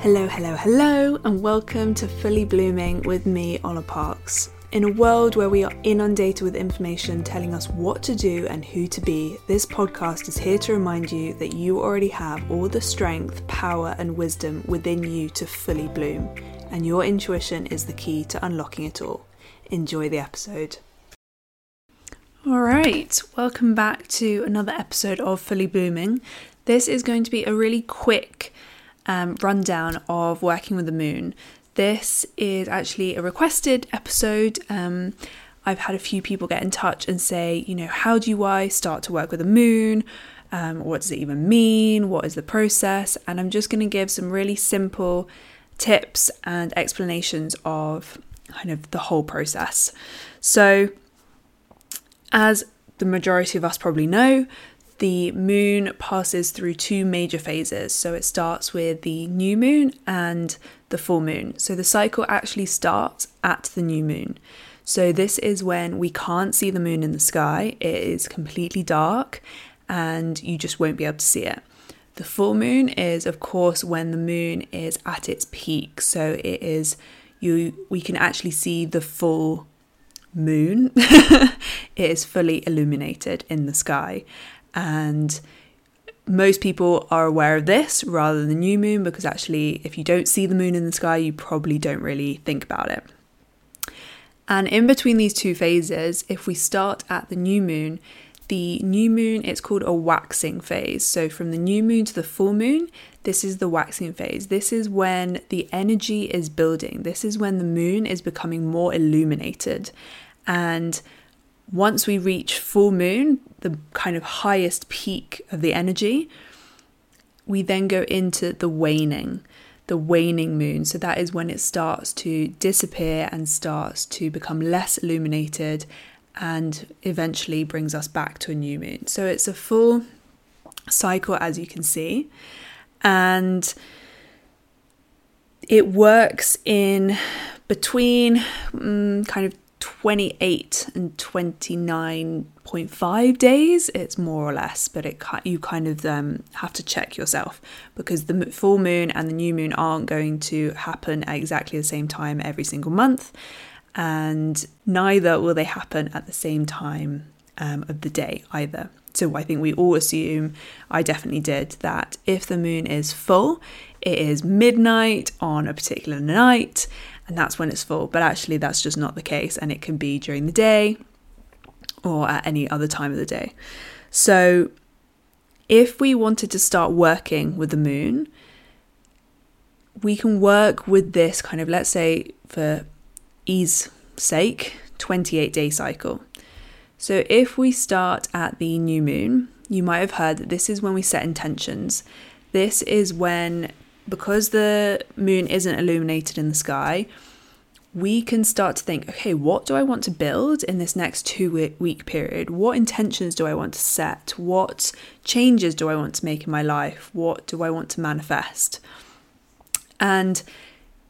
Hello, hello, hello, and welcome to Fully Blooming with me, Ola Parks. In a world where we are inundated with information telling us what to do and who to be, this podcast is here to remind you that you already have all the strength, power, and wisdom within you to fully bloom, and your intuition is the key to unlocking it all. Enjoy the episode. All right, welcome back to another episode of Fully Blooming. This is going to be a really quick um, rundown of working with the moon. This is actually a requested episode. Um, I've had a few people get in touch and say, you know, how do I start to work with the moon? Um, what does it even mean? What is the process? And I'm just going to give some really simple tips and explanations of kind of the whole process. So, as the majority of us probably know, the moon passes through two major phases. So it starts with the new moon and the full moon. So the cycle actually starts at the new moon. So this is when we can't see the moon in the sky, it is completely dark and you just won't be able to see it. The full moon is of course when the moon is at its peak. So it is you we can actually see the full moon. it is fully illuminated in the sky and most people are aware of this rather than the new moon because actually, if you don't see the moon in the sky, you probably don't really think about it. And in between these two phases, if we start at the new moon, the new moon, it's called a waxing phase. So from the new moon to the full moon, this is the waxing phase. This is when the energy is building. This is when the moon is becoming more illuminated. And once we reach full moon, the kind of highest peak of the energy, we then go into the waning, the waning moon. So that is when it starts to disappear and starts to become less illuminated and eventually brings us back to a new moon. So it's a full cycle, as you can see. And it works in between um, kind of 28 and 29.5 days it's more or less but it you kind of um, have to check yourself because the full moon and the new moon aren't going to happen at exactly the same time every single month and neither will they happen at the same time um, of the day either. So I think we all assume, I definitely did, that if the moon is full, it is midnight on a particular night, and that's when it's full. But actually, that's just not the case, and it can be during the day or at any other time of the day. So, if we wanted to start working with the moon, we can work with this kind of, let's say, for ease sake, 28 day cycle. So, if we start at the new moon, you might have heard that this is when we set intentions. This is when because the moon isn't illuminated in the sky, we can start to think okay, what do I want to build in this next two week period? What intentions do I want to set? What changes do I want to make in my life? What do I want to manifest? And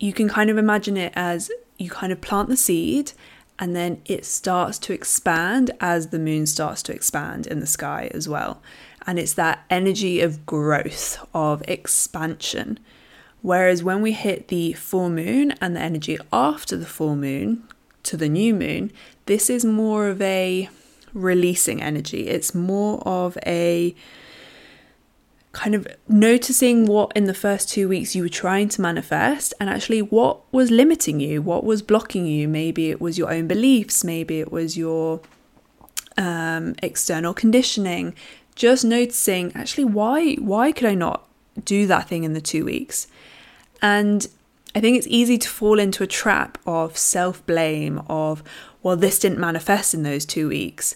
you can kind of imagine it as you kind of plant the seed and then it starts to expand as the moon starts to expand in the sky as well. And it's that energy of growth, of expansion. Whereas when we hit the full moon and the energy after the full moon to the new moon, this is more of a releasing energy. It's more of a kind of noticing what in the first two weeks you were trying to manifest and actually what was limiting you, what was blocking you. Maybe it was your own beliefs, maybe it was your um, external conditioning. Just noticing actually why why could I not do that thing in the two weeks? And I think it's easy to fall into a trap of self blame, of, well, this didn't manifest in those two weeks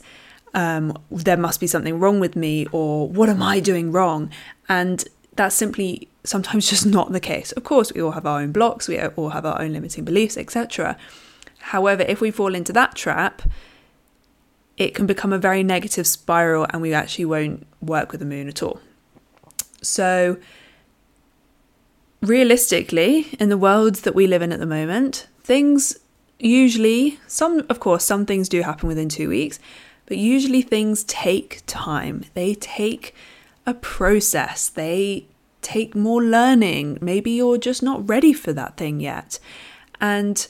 um, there must be something wrong with me, or what am I doing wrong? And that's simply sometimes just not the case. Of course, we all have our own blocks, we all have our own limiting beliefs, etc. However, if we fall into that trap, it can become a very negative spiral and we actually won't work with the moon at all. So, realistically, in the world that we live in at the moment, things usually, some, of course, some things do happen within two weeks, but usually things take time. They take a process. They take more learning. Maybe you're just not ready for that thing yet. And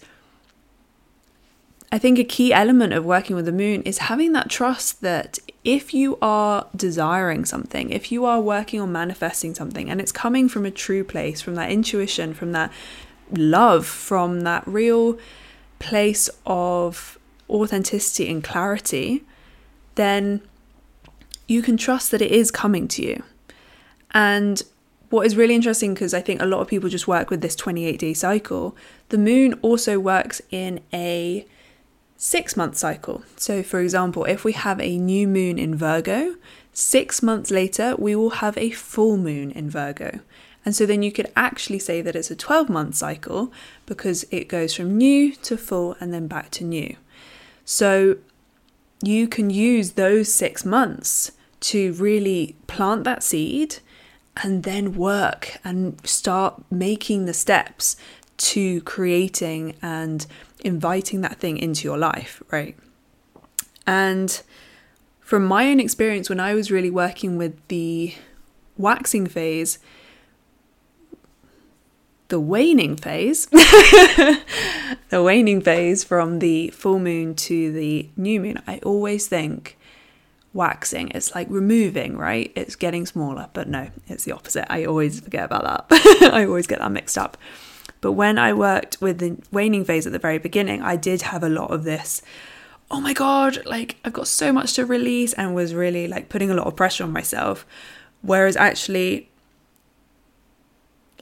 I think a key element of working with the moon is having that trust that if you are desiring something, if you are working on manifesting something and it's coming from a true place, from that intuition, from that love, from that real place of authenticity and clarity, then you can trust that it is coming to you. And what is really interesting, because I think a lot of people just work with this 28 day cycle, the moon also works in a six month cycle. So, for example, if we have a new moon in Virgo, six months later, we will have a full moon in Virgo. And so then you could actually say that it's a 12 month cycle because it goes from new to full and then back to new. So you can use those six months to really plant that seed and then work and start making the steps to creating and inviting that thing into your life, right? And from my own experience, when I was really working with the waxing phase, the waning phase, the waning phase from the full moon to the new moon, I always think waxing. It's like removing, right? It's getting smaller, but no, it's the opposite. I always forget about that. I always get that mixed up. But when I worked with the waning phase at the very beginning, I did have a lot of this. Oh my God, like I've got so much to release and was really like putting a lot of pressure on myself. Whereas actually,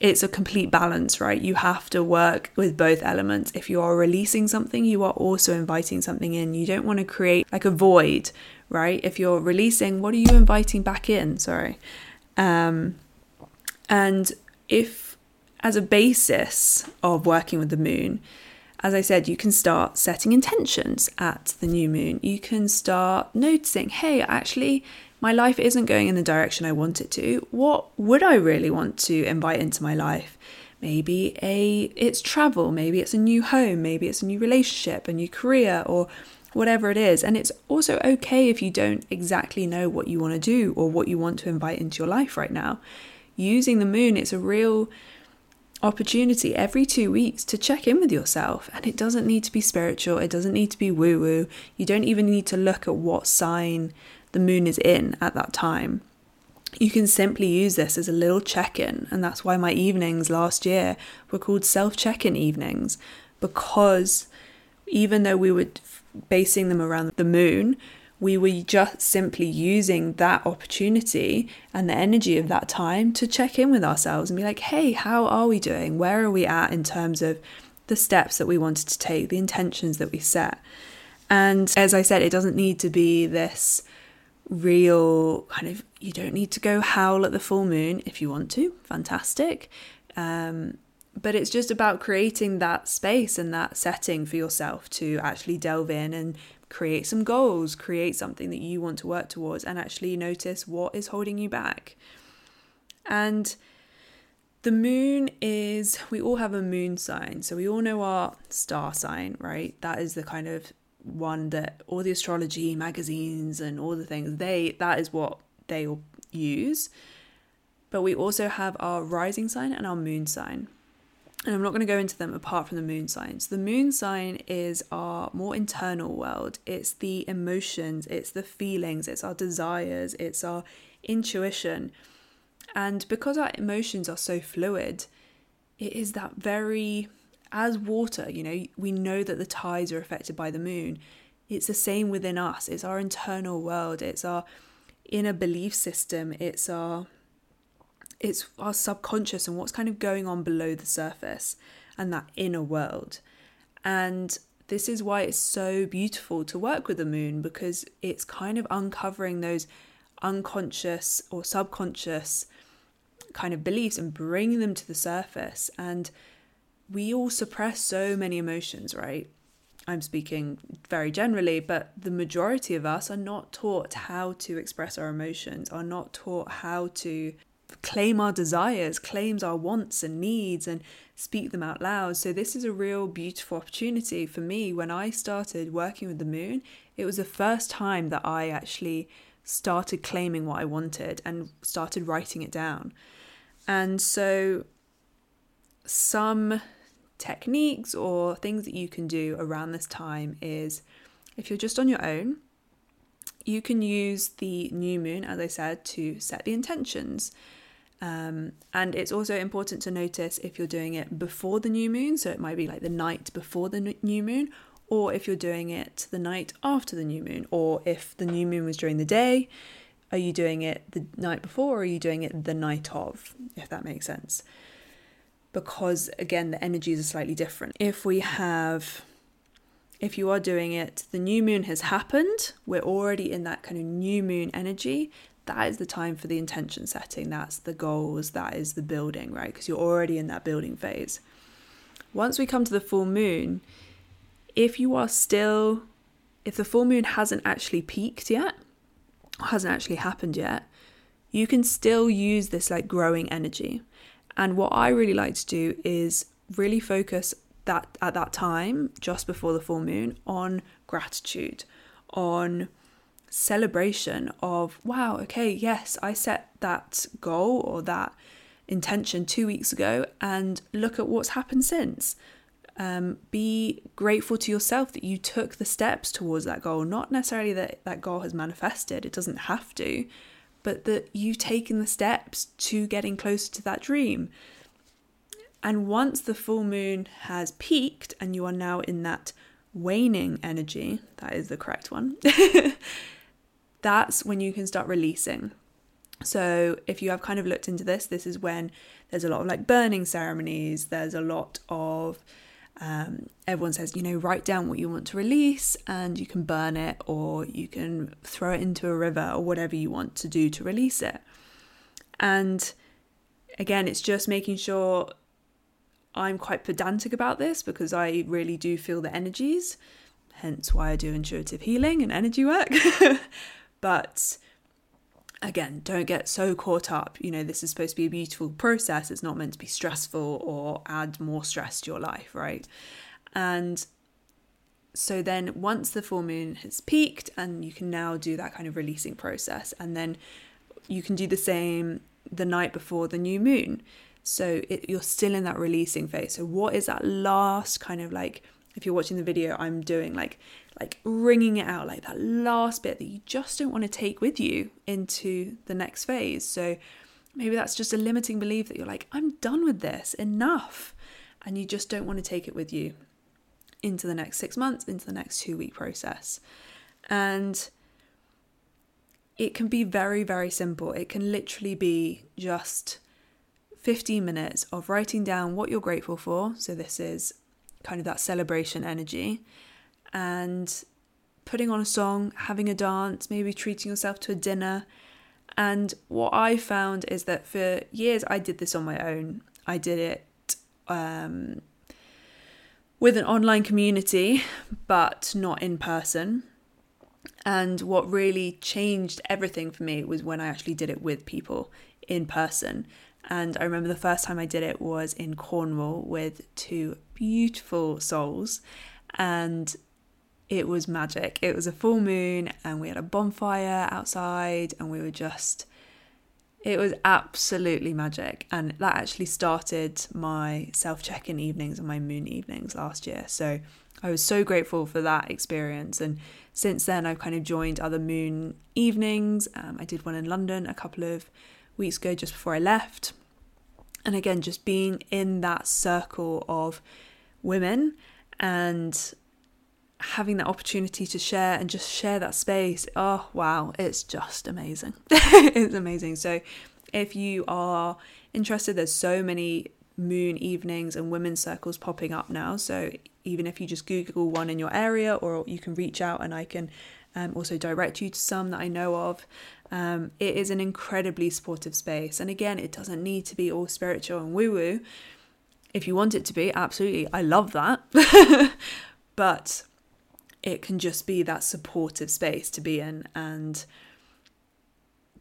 it's a complete balance, right? You have to work with both elements. If you are releasing something, you are also inviting something in. You don't want to create like a void, right? If you're releasing, what are you inviting back in? Sorry. Um, and if as a basis of working with the moon, as I said, you can start setting intentions at the new moon. You can start noticing, hey, actually, my life isn't going in the direction I want it to. What would I really want to invite into my life? Maybe a it's travel, maybe it's a new home, maybe it's a new relationship, a new career, or whatever it is. And it's also okay if you don't exactly know what you want to do or what you want to invite into your life right now. Using the moon, it's a real opportunity every two weeks to check in with yourself. And it doesn't need to be spiritual, it doesn't need to be woo woo. You don't even need to look at what sign the moon is in at that time. You can simply use this as a little check in, and that's why my evenings last year were called self check in evenings because even though we were basing them around the moon, we were just simply using that opportunity and the energy of that time to check in with ourselves and be like, hey, how are we doing? Where are we at in terms of the steps that we wanted to take, the intentions that we set? And as I said, it doesn't need to be this real kind of you don't need to go howl at the full moon if you want to fantastic um, but it's just about creating that space and that setting for yourself to actually delve in and create some goals create something that you want to work towards and actually notice what is holding you back. And the moon is we all have a moon sign so we all know our star sign right? That is the kind of one that all the astrology magazines and all the things they that is what they will use. But we also have our rising sign and our moon sign and I'm not going to go into them apart from the moon signs. The moon sign is our more internal world. It's the emotions, it's the feelings, it's our desires, it's our intuition. And because our emotions are so fluid, it is that very as water, you know, we know that the tides are affected by the moon. It's the same within us. It's our internal world. It's our inner belief system. It's our it's our subconscious and what's kind of going on below the surface and that inner world. And this is why it's so beautiful to work with the moon because it's kind of uncovering those unconscious or subconscious kind of beliefs and bringing them to the surface and we all suppress so many emotions, right? I'm speaking very generally, but the majority of us are not taught how to express our emotions, are not taught how to claim our desires, claims our wants and needs, and speak them out loud. So, this is a real beautiful opportunity for me. When I started working with the moon, it was the first time that I actually started claiming what I wanted and started writing it down. And so, some techniques or things that you can do around this time is if you're just on your own, you can use the new moon, as I said, to set the intentions. Um, and it's also important to notice if you're doing it before the new moon, so it might be like the night before the new moon, or if you're doing it the night after the new moon, or if the new moon was during the day, are you doing it the night before or are you doing it the night of, if that makes sense? Because again, the energies are slightly different. If we have if you are doing it, the new moon has happened, we're already in that kind of new moon energy. That is the time for the intention setting. That's the goals. That is the building, right? Because you're already in that building phase. Once we come to the full moon, if you are still, if the full moon hasn't actually peaked yet, hasn't actually happened yet, you can still use this like growing energy. And what I really like to do is really focus that at that time, just before the full moon, on gratitude, on celebration of, wow, okay, yes, I set that goal or that intention two weeks ago, and look at what's happened since. Um, be grateful to yourself that you took the steps towards that goal. Not necessarily that that goal has manifested, it doesn't have to, but that you've taken the steps to getting closer to that dream. And once the full moon has peaked and you are now in that waning energy, that is the correct one, that's when you can start releasing. So, if you have kind of looked into this, this is when there's a lot of like burning ceremonies, there's a lot of um, everyone says, you know, write down what you want to release and you can burn it or you can throw it into a river or whatever you want to do to release it. And again, it's just making sure I'm quite pedantic about this because I really do feel the energies, hence why I do intuitive healing and energy work. but again, don't get so caught up. You know, this is supposed to be a beautiful process. It's not meant to be stressful or add more stress to your life, right? And so then once the full moon has peaked and you can now do that kind of releasing process and then you can do the same the night before the new moon so it, you're still in that releasing phase. So what is that last kind of like? If you're watching the video, I'm doing like like wringing it out, like that last bit that you just don't want to take with you into the next phase. So maybe that's just a limiting belief that you're like, I'm done with this, enough, and you just don't want to take it with you into the next six months, into the next two week process. And it can be very, very simple. It can literally be just 15 minutes of writing down what you're grateful for. So, this is kind of that celebration energy, and putting on a song, having a dance, maybe treating yourself to a dinner. And what I found is that for years I did this on my own. I did it um, with an online community, but not in person. And what really changed everything for me was when I actually did it with people in person. And I remember the first time I did it was in Cornwall with two beautiful souls. And it was magic. It was a full moon, and we had a bonfire outside, and we were just. It was absolutely magic. And that actually started my self check in evenings and my moon evenings last year. So I was so grateful for that experience. And since then, I've kind of joined other moon evenings. Um, I did one in London a couple of weeks ago just before I left. And again, just being in that circle of women and having that opportunity to share and just share that space. Oh, wow, it's just amazing. it's amazing. So, if you are interested, there's so many moon evenings and women's circles popping up now. So, even if you just Google one in your area, or you can reach out and I can um, also direct you to some that I know of. Um, it is an incredibly supportive space. And again, it doesn't need to be all spiritual and woo woo. If you want it to be, absolutely, I love that. but it can just be that supportive space to be in. And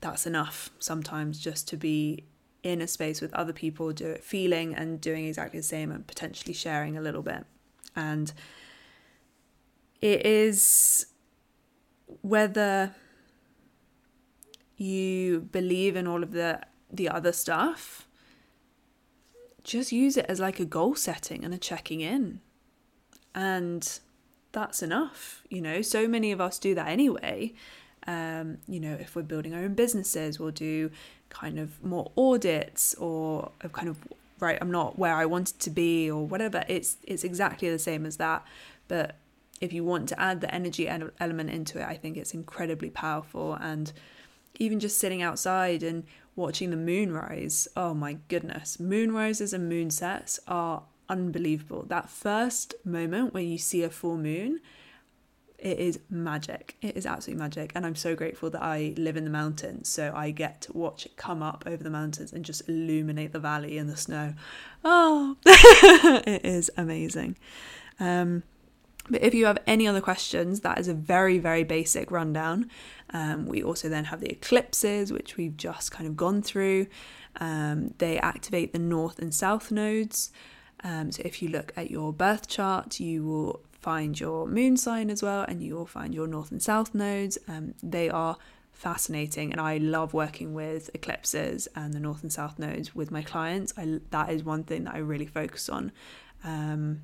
that's enough sometimes just to be in a space with other people, do it feeling and doing exactly the same and potentially sharing a little bit. And it is whether you believe in all of the the other stuff just use it as like a goal setting and a checking in. And that's enough. You know, so many of us do that anyway. Um, you know, if we're building our own businesses, we'll do kind of more audits or kind of right, I'm not where I wanted to be or whatever. It's it's exactly the same as that. But if you want to add the energy element into it, I think it's incredibly powerful. And even just sitting outside and watching the moon rise, oh my goodness, moon rises and moon sets are unbelievable. That first moment when you see a full moon, it is magic. It is absolutely magic. And I'm so grateful that I live in the mountains. So I get to watch it come up over the mountains and just illuminate the valley and the snow. Oh, it is amazing. Um, but if you have any other questions, that is a very, very basic rundown. Um, we also then have the eclipses, which we've just kind of gone through. Um, they activate the north and south nodes. Um, so if you look at your birth chart, you will find your moon sign as well, and you will find your north and south nodes. Um, they are fascinating, and I love working with eclipses and the north and south nodes with my clients. I, that is one thing that I really focus on. Um,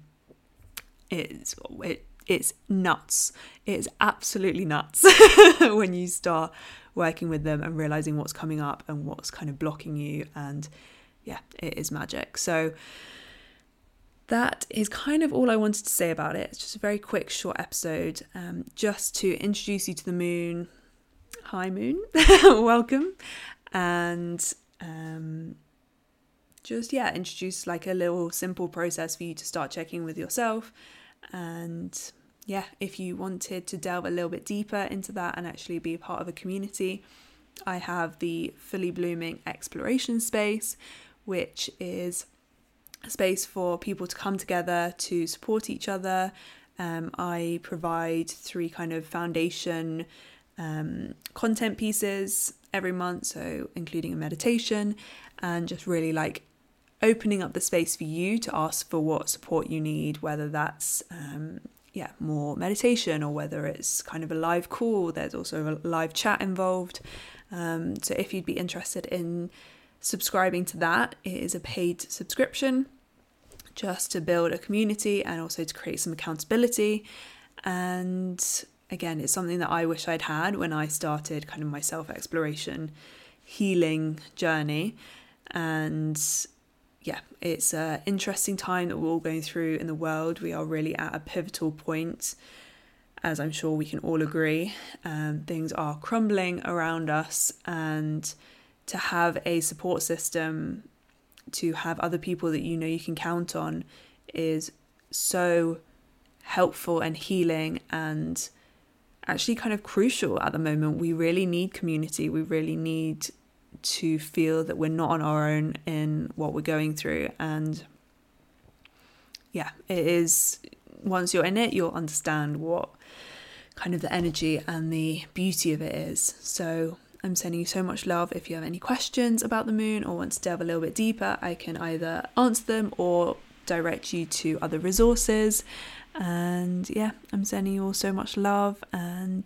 it's it it's nuts. It's absolutely nuts when you start working with them and realizing what's coming up and what's kind of blocking you. And yeah, it is magic. So that is kind of all I wanted to say about it. It's just a very quick, short episode, um, just to introduce you to the moon. Hi, moon, welcome, and um, just yeah, introduce like a little simple process for you to start checking with yourself and yeah, if you wanted to delve a little bit deeper into that and actually be a part of a community, I have the Fully Blooming Exploration Space, which is a space for people to come together to support each other. Um, I provide three kind of foundation um, content pieces every month, so including a meditation and just really like opening up the space for you to ask for what support you need, whether that's um, yeah more meditation or whether it's kind of a live call. There's also a live chat involved. Um, so if you'd be interested in subscribing to that, it is a paid subscription just to build a community and also to create some accountability. And again, it's something that I wish I'd had when I started kind of my self exploration healing journey. And yeah, it's an interesting time that we're all going through in the world. We are really at a pivotal point, as I'm sure we can all agree. Um, things are crumbling around us, and to have a support system, to have other people that you know you can count on, is so helpful and healing and actually kind of crucial at the moment. We really need community. We really need to feel that we're not on our own in what we're going through. And yeah, it is, once you're in it, you'll understand what kind of the energy and the beauty of it is. So I'm sending you so much love. If you have any questions about the moon or want to delve a little bit deeper, I can either answer them or direct you to other resources. And yeah, I'm sending you all so much love and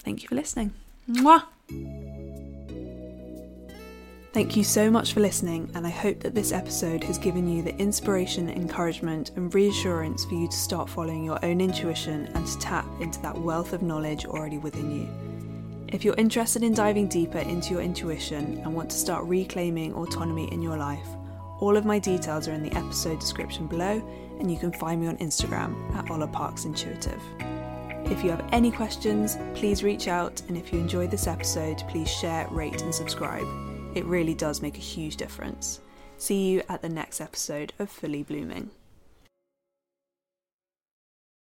thank you for listening. Mwah! Thank you so much for listening, and I hope that this episode has given you the inspiration, encouragement, and reassurance for you to start following your own intuition and to tap into that wealth of knowledge already within you. If you're interested in diving deeper into your intuition and want to start reclaiming autonomy in your life, all of my details are in the episode description below, and you can find me on Instagram at Ola Parks Intuitive. If you have any questions, please reach out, and if you enjoyed this episode, please share, rate, and subscribe. It really does make a huge difference. See you at the next episode of Fully Blooming.